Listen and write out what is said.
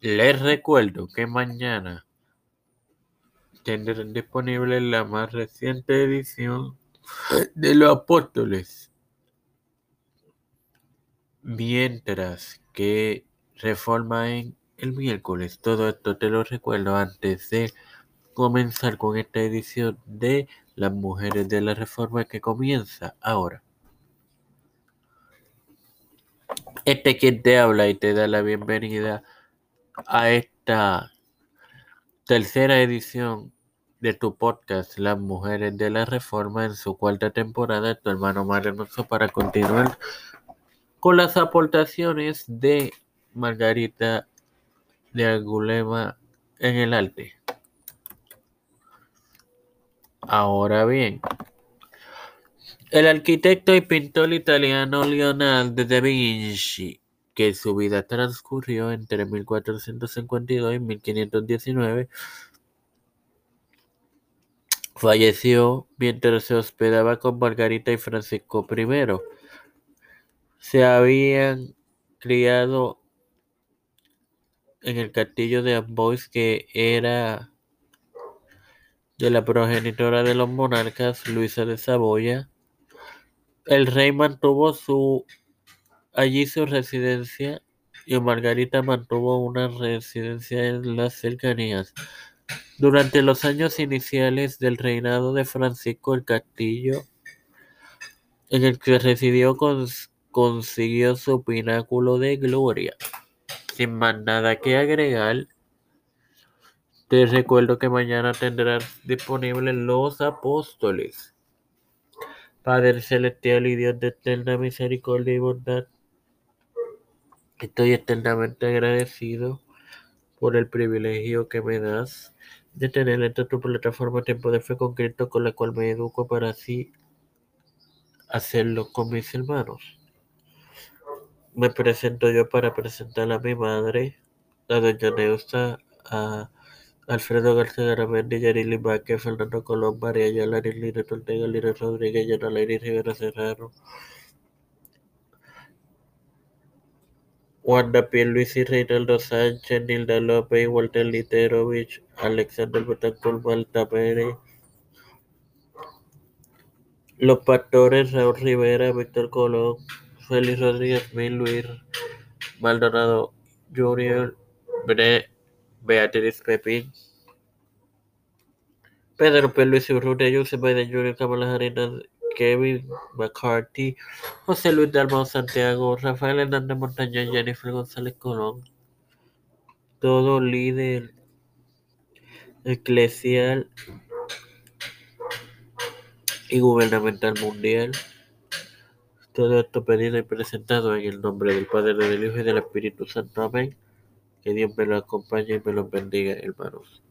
Les recuerdo que mañana tendrán disponible la más reciente edición de Los Apóstoles. Mientras que Reforma en el miércoles. Todo esto te lo recuerdo antes de comenzar con esta edición de Las Mujeres de la Reforma que comienza ahora. Este quien te habla y te da la bienvenida a esta tercera edición de tu podcast Las Mujeres de la Reforma en su cuarta temporada, tu hermano Mario para continuar con las aportaciones de Margarita de Angulema en el arte. Ahora bien, el arquitecto y pintor italiano Leonardo da Vinci que su vida transcurrió entre 1452 y 1519. Falleció mientras se hospedaba con Margarita y Francisco I. Se habían criado en el castillo de Amboise, que era de la progenitora de los monarcas, Luisa de Saboya. El rey mantuvo su allí su residencia y Margarita mantuvo una residencia en las cercanías. Durante los años iniciales del reinado de Francisco el Castillo, en el que residió, consiguió su pináculo de gloria. Sin más nada que agregar, te recuerdo que mañana tendrás disponibles los apóstoles. Padre celestial y Dios de eterna misericordia y bondad Estoy eternamente agradecido por el privilegio que me das de tener esta tu plataforma Tiempo de Fe concreto con la cual me educo para así hacerlo con mis hermanos. Me presento yo para presentar a mi madre, a doña Neusta, a Alfredo García Garamendi, Yarili Baque, Fernando Colón, María Ayala, Lina Ortega, Lina Rodríguez, Yana Rivera Serrano, Wanda Pierluisi, Reinaldo Sánchez, Nilda López, Walter Literovich, Alexander Betancourt, Malta Pérez, Los Pastores, Raúl Rivera, Víctor Colón, Félix Rodríguez Mil, Luis Maldonado Beatriz Pepín, Pedro Pierluisi Urrutia, Joseph Biden Jr., Kamala Kevin McCarthy, José Luis Dalmau Santiago, Rafael Hernández Montaña, Jennifer González Colón, todo líder eclesial y gubernamental mundial. Todo esto pedido y presentado en el nombre del Padre, del Hijo y del Espíritu Santo. Amén. Que Dios me lo acompañe y me lo bendiga, hermanos.